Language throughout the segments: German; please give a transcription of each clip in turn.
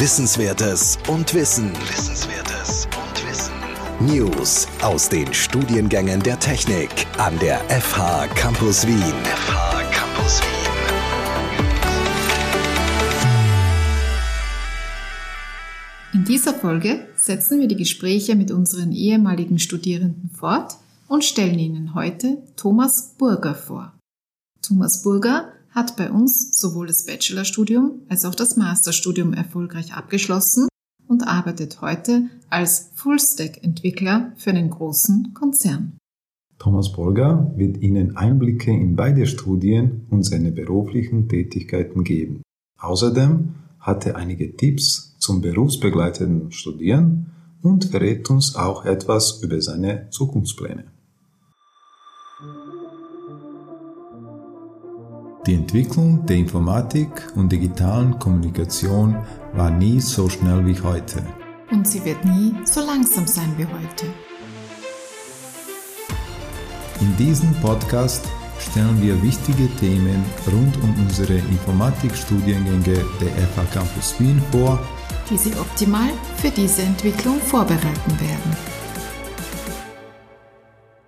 Wissenswertes und Wissen. Wissenswertes und Wissen. News aus den Studiengängen der Technik an der FH Campus Wien. FH Campus Wien. In dieser Folge setzen wir die Gespräche mit unseren ehemaligen Studierenden fort und stellen Ihnen heute Thomas Burger vor. Thomas Burger hat bei uns sowohl das Bachelorstudium als auch das Masterstudium erfolgreich abgeschlossen und arbeitet heute als Full-Stack-Entwickler für einen großen Konzern. Thomas Bolger wird Ihnen Einblicke in beide Studien und seine beruflichen Tätigkeiten geben. Außerdem hat er einige Tipps zum berufsbegleitenden Studieren und verrät uns auch etwas über seine Zukunftspläne. Die Entwicklung der Informatik und digitalen Kommunikation war nie so schnell wie heute. Und sie wird nie so langsam sein wie heute. In diesem Podcast stellen wir wichtige Themen rund um unsere Informatikstudiengänge der FH Campus Wien vor, die Sie optimal für diese Entwicklung vorbereiten werden.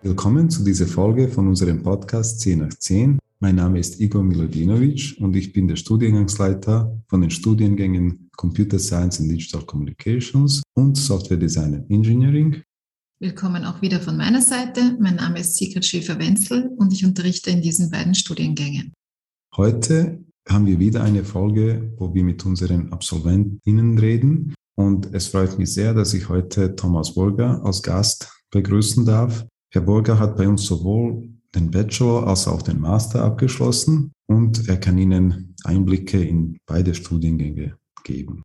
Willkommen zu dieser Folge von unserem Podcast 10 nach 10 mein Name ist Igor Milodinovic und ich bin der Studiengangsleiter von den Studiengängen Computer Science and Digital Communications und Software Design and Engineering. Willkommen auch wieder von meiner Seite. Mein Name ist Sigrid Schäfer-Wenzel und ich unterrichte in diesen beiden Studiengängen. Heute haben wir wieder eine Folge, wo wir mit unseren Absolventinnen reden. Und es freut mich sehr, dass ich heute Thomas Burger als Gast begrüßen darf. Herr Burger hat bei uns sowohl den Bachelor als auch den Master abgeschlossen und er kann Ihnen Einblicke in beide Studiengänge geben.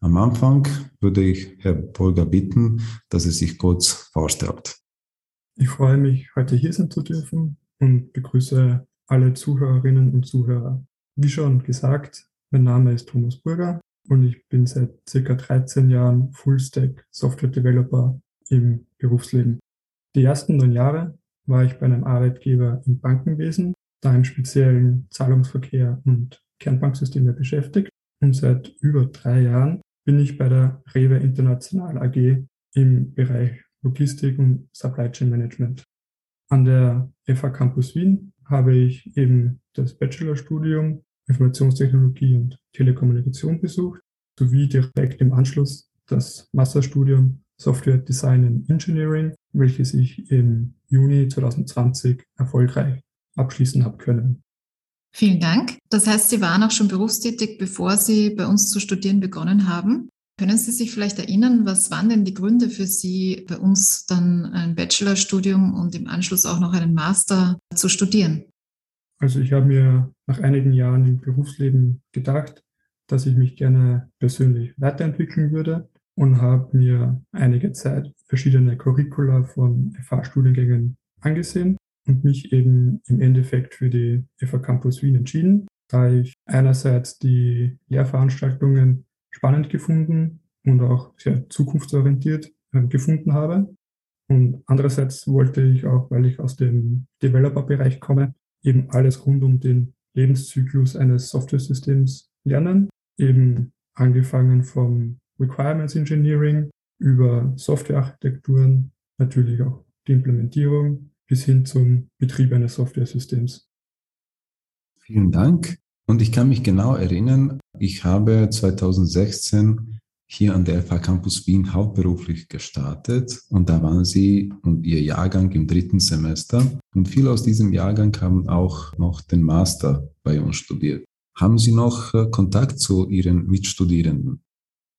Am Anfang würde ich Herr Polger bitten, dass er sich kurz vorstellt. Ich freue mich, heute hier sein zu dürfen und begrüße alle Zuhörerinnen und Zuhörer. Wie schon gesagt, mein Name ist Thomas Burger und ich bin seit circa 13 Jahren Full-Stack Software Developer im Berufsleben. Die ersten neun Jahre war ich bei einem Arbeitgeber im Bankenwesen, da im speziellen Zahlungsverkehr und Kernbanksysteme beschäftigt. Und seit über drei Jahren bin ich bei der Rewe International AG im Bereich Logistik und Supply Chain Management. An der FH Campus Wien habe ich eben das Bachelorstudium Informationstechnologie und Telekommunikation besucht, sowie direkt im Anschluss das Masterstudium Software Design and Engineering, welches ich im Juni 2020 erfolgreich abschließen habe können. Vielen Dank. Das heißt, Sie waren auch schon berufstätig, bevor Sie bei uns zu studieren begonnen haben. Können Sie sich vielleicht erinnern, was waren denn die Gründe für Sie, bei uns dann ein Bachelorstudium und im Anschluss auch noch einen Master zu studieren? Also ich habe mir nach einigen Jahren im Berufsleben gedacht, dass ich mich gerne persönlich weiterentwickeln würde und habe mir einige Zeit verschiedene Curricula von FH-Studiengängen angesehen und mich eben im Endeffekt für die FH Campus Wien entschieden, da ich einerseits die Lehrveranstaltungen spannend gefunden und auch sehr zukunftsorientiert äh, gefunden habe. Und andererseits wollte ich auch, weil ich aus dem Developer-Bereich komme, eben alles rund um den Lebenszyklus eines Software-Systems lernen, eben angefangen vom Requirements Engineering über Softwarearchitekturen, natürlich auch die Implementierung bis hin zum Betrieb eines Software-Systems. Vielen Dank. Und ich kann mich genau erinnern, ich habe 2016 hier an der FH Campus Wien hauptberuflich gestartet und da waren Sie und Ihr Jahrgang im dritten Semester und viele aus diesem Jahrgang haben auch noch den Master bei uns studiert. Haben Sie noch äh, Kontakt zu Ihren Mitstudierenden?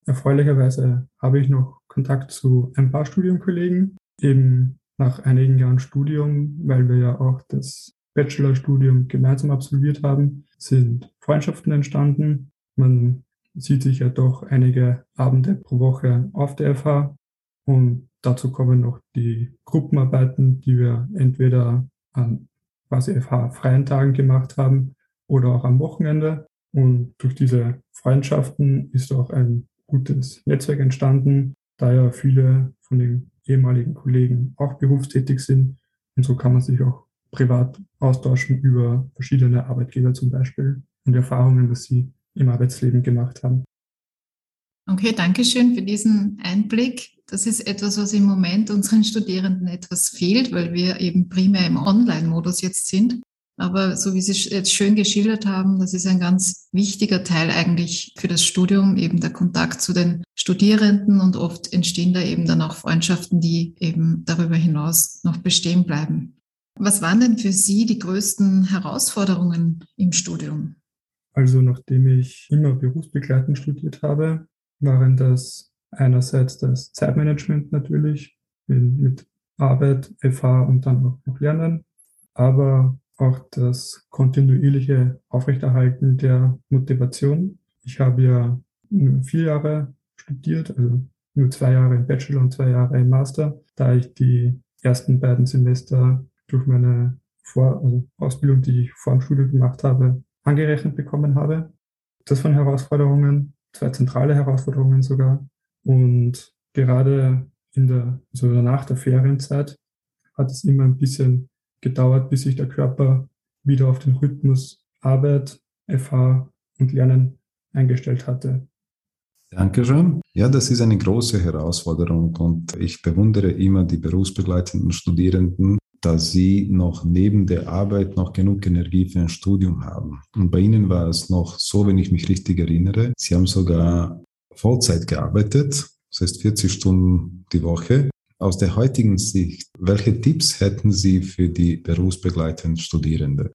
Erfreulicherweise habe ich noch Kontakt zu ein paar Studienkollegen, eben nach einigen Jahren Studium, weil wir ja auch das Bachelorstudium gemeinsam absolviert haben, sind Freundschaften entstanden. Man sieht sich ja doch einige Abende pro Woche auf der FH und dazu kommen noch die Gruppenarbeiten, die wir entweder an quasi FH-freien Tagen gemacht haben oder auch am Wochenende. Und durch diese Freundschaften ist auch ein gutes Netzwerk entstanden, da ja viele von den ehemaligen Kollegen auch berufstätig sind. Und so kann man sich auch privat austauschen über verschiedene Arbeitgeber zum Beispiel und Erfahrungen, was sie im Arbeitsleben gemacht haben. Okay, danke schön für diesen Einblick. Das ist etwas, was im Moment unseren Studierenden etwas fehlt, weil wir eben primär im Online-Modus jetzt sind. Aber so wie Sie jetzt schön geschildert haben, das ist ein ganz wichtiger Teil eigentlich für das Studium, eben der Kontakt zu den Studierenden und oft entstehen da eben dann auch Freundschaften, die eben darüber hinaus noch bestehen bleiben. Was waren denn für Sie die größten Herausforderungen im Studium? Also nachdem ich immer berufsbegleitend studiert habe, waren das einerseits das Zeitmanagement natürlich mit Arbeit, FH und dann noch, Lernen, aber auch das kontinuierliche Aufrechterhalten der Motivation. Ich habe ja nur vier Jahre studiert, also nur zwei Jahre im Bachelor und zwei Jahre im Master, da ich die ersten beiden Semester durch meine vor also Ausbildung, die ich vor dem Studium gemacht habe, angerechnet bekommen habe. Das waren Herausforderungen, zwei zentrale Herausforderungen sogar. Und gerade in der, also nach der Ferienzeit hat es immer ein bisschen gedauert, bis sich der Körper wieder auf den Rhythmus Arbeit, FH und Lernen eingestellt hatte. Dankeschön. Ja, das ist eine große Herausforderung und ich bewundere immer die berufsbegleitenden Studierenden, dass sie noch neben der Arbeit noch genug Energie für ein Studium haben. Und bei ihnen war es noch so, wenn ich mich richtig erinnere, sie haben sogar Vollzeit gearbeitet, das heißt 40 Stunden die Woche. Aus der heutigen Sicht, welche Tipps hätten Sie für die berufsbegleitenden Studierende?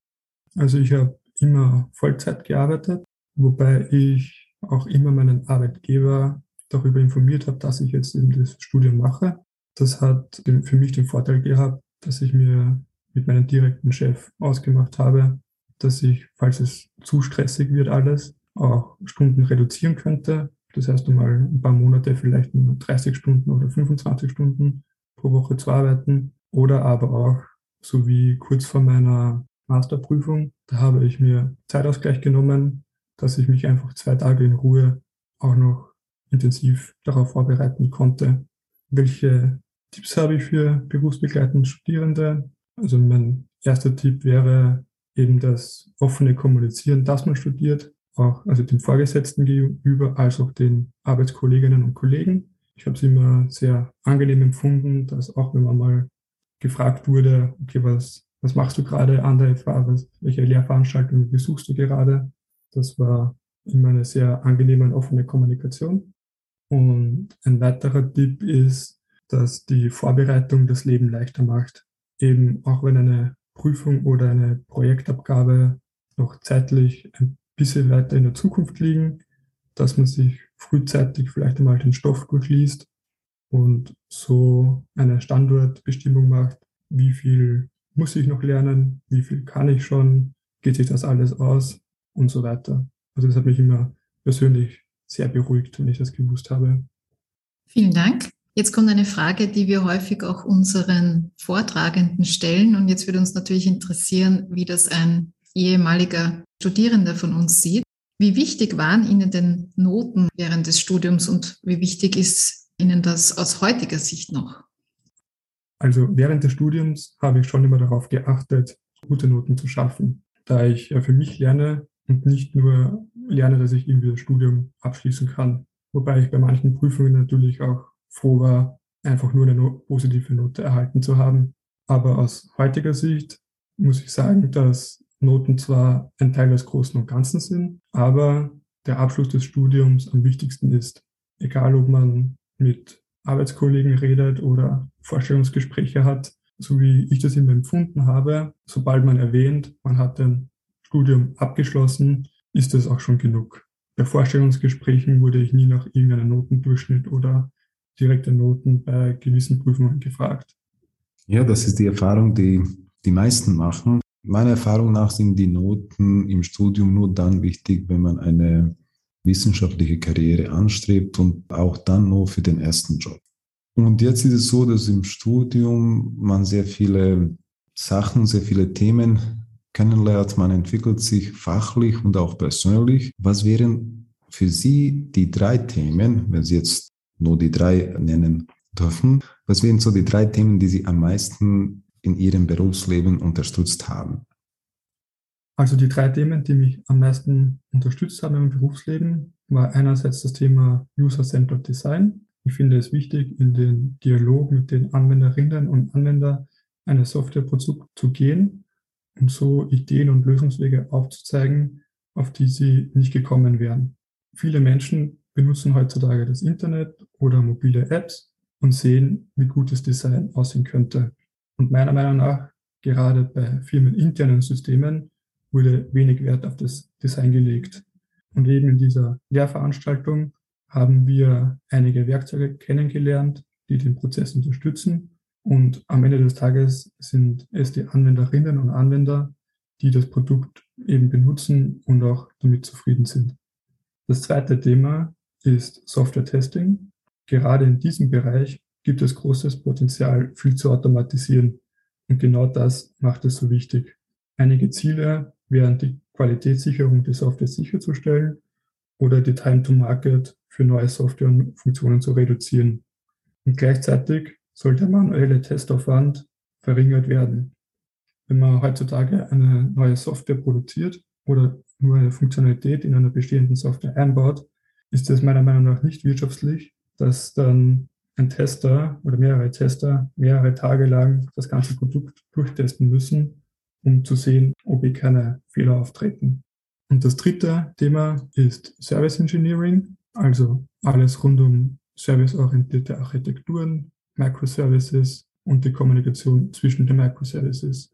Also ich habe immer Vollzeit gearbeitet, wobei ich auch immer meinen Arbeitgeber darüber informiert habe, dass ich jetzt eben das Studium mache. Das hat für mich den Vorteil gehabt, dass ich mir mit meinem direkten Chef ausgemacht habe, dass ich, falls es zu stressig wird alles, auch Stunden reduzieren könnte. Das heißt, einmal ein paar Monate vielleicht nur 30 Stunden oder 25 Stunden pro Woche zu arbeiten. Oder aber auch, so wie kurz vor meiner Masterprüfung, da habe ich mir Zeitausgleich genommen, dass ich mich einfach zwei Tage in Ruhe auch noch intensiv darauf vorbereiten konnte. Welche Tipps habe ich für berufsbegleitende Studierende. Also mein erster Tipp wäre eben das offene Kommunizieren, dass man studiert, auch also den Vorgesetzten gegenüber, als auch den Arbeitskolleginnen und Kollegen. Ich habe es immer sehr angenehm empfunden, dass auch wenn man mal gefragt wurde, okay, was, was machst du gerade an der FA, was, welche Lehrveranstaltungen besuchst du gerade? Das war immer eine sehr angenehme und offene Kommunikation. Und ein weiterer Tipp ist, dass die Vorbereitung das Leben leichter macht. Eben auch wenn eine Prüfung oder eine Projektabgabe noch zeitlich ein bisschen weiter in der Zukunft liegen, dass man sich frühzeitig vielleicht einmal den Stoff durchliest und so eine Standortbestimmung macht, wie viel muss ich noch lernen, wie viel kann ich schon, geht sich das alles aus und so weiter. Also das hat mich immer persönlich sehr beruhigt, wenn ich das gewusst habe. Vielen Dank. Jetzt kommt eine Frage, die wir häufig auch unseren Vortragenden stellen. Und jetzt würde uns natürlich interessieren, wie das ein ehemaliger Studierender von uns sieht. Wie wichtig waren Ihnen denn Noten während des Studiums und wie wichtig ist Ihnen das aus heutiger Sicht noch? Also während des Studiums habe ich schon immer darauf geachtet, gute Noten zu schaffen, da ich für mich lerne und nicht nur lerne, dass ich irgendwie das Studium abschließen kann. Wobei ich bei manchen Prüfungen natürlich auch froh war, einfach nur eine positive Note erhalten zu haben. Aber aus heutiger Sicht muss ich sagen, dass Noten zwar ein Teil des Großen und Ganzen sind, aber der Abschluss des Studiums am wichtigsten ist. Egal, ob man mit Arbeitskollegen redet oder Vorstellungsgespräche hat, so wie ich das immer empfunden habe, sobald man erwähnt, man hat ein Studium abgeschlossen, ist das auch schon genug. Bei Vorstellungsgesprächen wurde ich nie nach irgendeinem Notendurchschnitt oder direkte Noten bei gewissen Prüfungen gefragt. Ja, das ist die Erfahrung, die die meisten machen. Meiner Erfahrung nach sind die Noten im Studium nur dann wichtig, wenn man eine wissenschaftliche Karriere anstrebt und auch dann nur für den ersten Job. Und jetzt ist es so, dass im Studium man sehr viele Sachen, sehr viele Themen kennenlernt. Man entwickelt sich fachlich und auch persönlich. Was wären für Sie die drei Themen, wenn Sie jetzt nur die drei nennen dürfen. Was wären so die drei Themen, die Sie am meisten in Ihrem Berufsleben unterstützt haben? Also die drei Themen, die mich am meisten unterstützt haben im Berufsleben, war einerseits das Thema User-Centered Design. Ich finde es wichtig, in den Dialog mit den Anwenderinnen und Anwendern eines Softwareprodukts zu gehen und so Ideen und Lösungswege aufzuzeigen, auf die sie nicht gekommen wären. Viele Menschen benutzen heutzutage das Internet oder mobile Apps und sehen, wie gutes Design aussehen könnte. Und meiner Meinung nach, gerade bei firmeninternen Systemen, wurde wenig Wert auf das Design gelegt. Und eben in dieser Lehrveranstaltung haben wir einige Werkzeuge kennengelernt, die den Prozess unterstützen. Und am Ende des Tages sind es die Anwenderinnen und Anwender, die das Produkt eben benutzen und auch damit zufrieden sind. Das zweite Thema ist Software Testing. Gerade in diesem Bereich gibt es großes Potenzial, viel zu automatisieren. Und genau das macht es so wichtig. Einige Ziele wären die Qualitätssicherung der Software sicherzustellen oder die Time to Market für neue Software und Funktionen zu reduzieren. Und gleichzeitig soll der manuelle Testaufwand verringert werden. Wenn man heutzutage eine neue Software produziert oder nur eine Funktionalität in einer bestehenden Software einbaut, ist es meiner Meinung nach nicht wirtschaftlich, dass dann ein Tester oder mehrere Tester mehrere Tage lang das ganze Produkt durchtesten müssen, um zu sehen, ob hier keine Fehler auftreten. Und das dritte Thema ist Service Engineering, also alles rund um serviceorientierte Architekturen, Microservices und die Kommunikation zwischen den Microservices.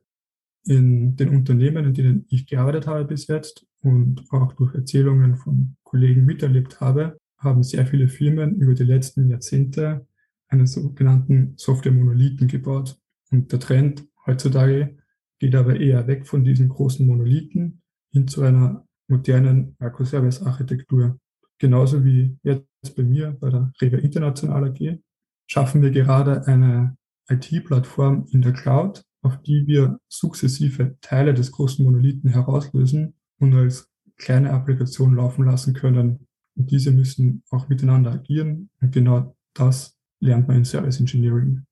In den Unternehmen, in denen ich gearbeitet habe bis jetzt und auch durch Erzählungen von Kollegen miterlebt habe, haben sehr viele Firmen über die letzten Jahrzehnte einen sogenannten Software-Monolithen gebaut. Und der Trend heutzutage geht aber eher weg von diesen großen Monolithen hin zu einer modernen Microservice-Architektur. Genauso wie jetzt bei mir bei der Rewe International AG schaffen wir gerade eine IT-Plattform in der Cloud, auf die wir sukzessive Teile des großen Monolithen herauslösen und als kleine Applikation laufen lassen können. Und diese müssen auch miteinander agieren. Und genau das lernt man in Service Engineering.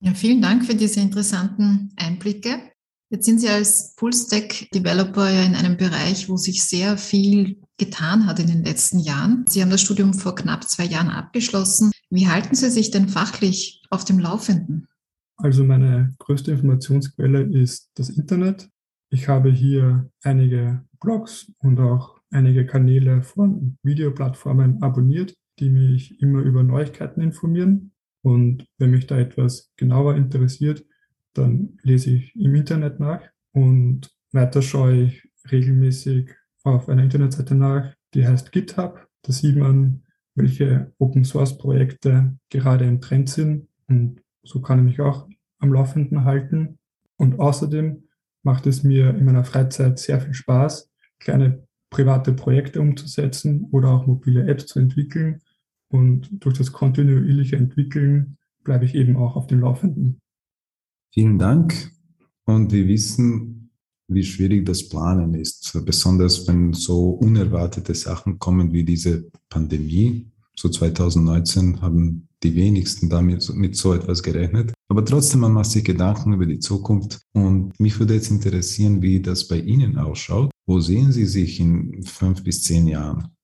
Ja, vielen Dank für diese interessanten Einblicke. Jetzt sind Sie als Full-Stack-Developer ja in einem Bereich, wo sich sehr viel getan hat in den letzten Jahren. Sie haben das Studium vor knapp zwei Jahren abgeschlossen. Wie halten Sie sich denn fachlich auf dem Laufenden? Also meine größte Informationsquelle ist das Internet. Ich habe hier einige Blogs und auch einige Kanäle von Videoplattformen abonniert, die mich immer über Neuigkeiten informieren. Und wenn mich da etwas genauer interessiert, dann lese ich im Internet nach und weiter schaue ich regelmäßig auf einer Internetseite nach, die heißt GitHub. Da sieht man, welche Open Source Projekte gerade im Trend sind und so kann ich mich auch am Laufenden halten. Und außerdem macht es mir in meiner Freizeit sehr viel Spaß, kleine private Projekte umzusetzen oder auch mobile Apps zu entwickeln. Und durch das kontinuierliche Entwickeln bleibe ich eben auch auf dem Laufenden. Vielen Dank. Und wir wissen, wie schwierig das Planen ist, besonders wenn so unerwartete Sachen kommen wie diese Pandemie. So 2019 haben die wenigsten damit mit so etwas gerechnet. Aber trotzdem, man macht sich Gedanken über die Zukunft. Und mich würde jetzt interessieren, wie das bei Ihnen ausschaut. Wo sehen Sie sich in fünf bis zehn Jahren?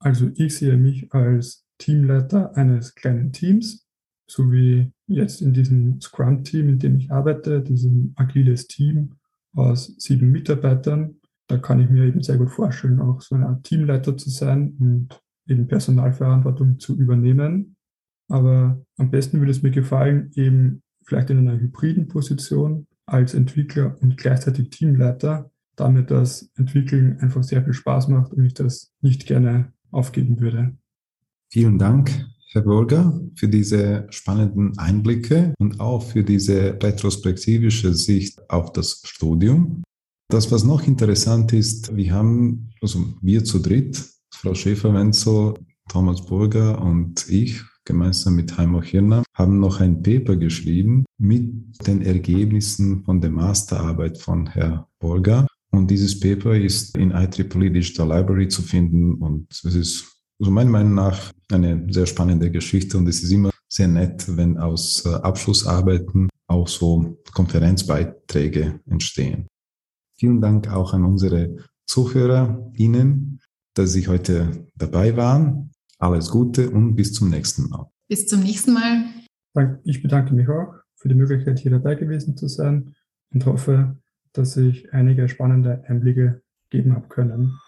Also ich sehe mich als Teamleiter eines kleinen Teams, so wie jetzt in diesem Scrum-Team, in dem ich arbeite, diesem agiles Team aus sieben Mitarbeitern. Da kann ich mir eben sehr gut vorstellen, auch so eine Art Teamleiter zu sein und eben Personalverantwortung zu übernehmen. Aber am besten würde es mir gefallen, eben vielleicht in einer hybriden Position als Entwickler und gleichzeitig Teamleiter, damit das Entwickeln einfach sehr viel Spaß macht und ich das nicht gerne aufgeben würde. Vielen Dank, Herr Burger, für diese spannenden Einblicke und auch für diese retrospektivische Sicht auf das Studium. Das, was noch interessant ist, wir haben, also wir zu dritt, Frau Schäfer-Wenzel, Thomas Burger und ich, gemeinsam mit Heimo Hirner, haben noch ein Paper geschrieben mit den Ergebnissen von der Masterarbeit von Herrn Burger. Und dieses Paper ist in IEEE Digital Library zu finden und es ist also meiner Meinung nach eine sehr spannende Geschichte und es ist immer sehr nett, wenn aus äh, Abschlussarbeiten auch so Konferenzbeiträge entstehen. Vielen Dank auch an unsere Zuhörer, Ihnen, dass Sie heute dabei waren. Alles Gute und bis zum nächsten Mal. Bis zum nächsten Mal. Ich bedanke mich auch für die Möglichkeit, hier dabei gewesen zu sein und hoffe, dass ich einige spannende Einblicke geben habe können.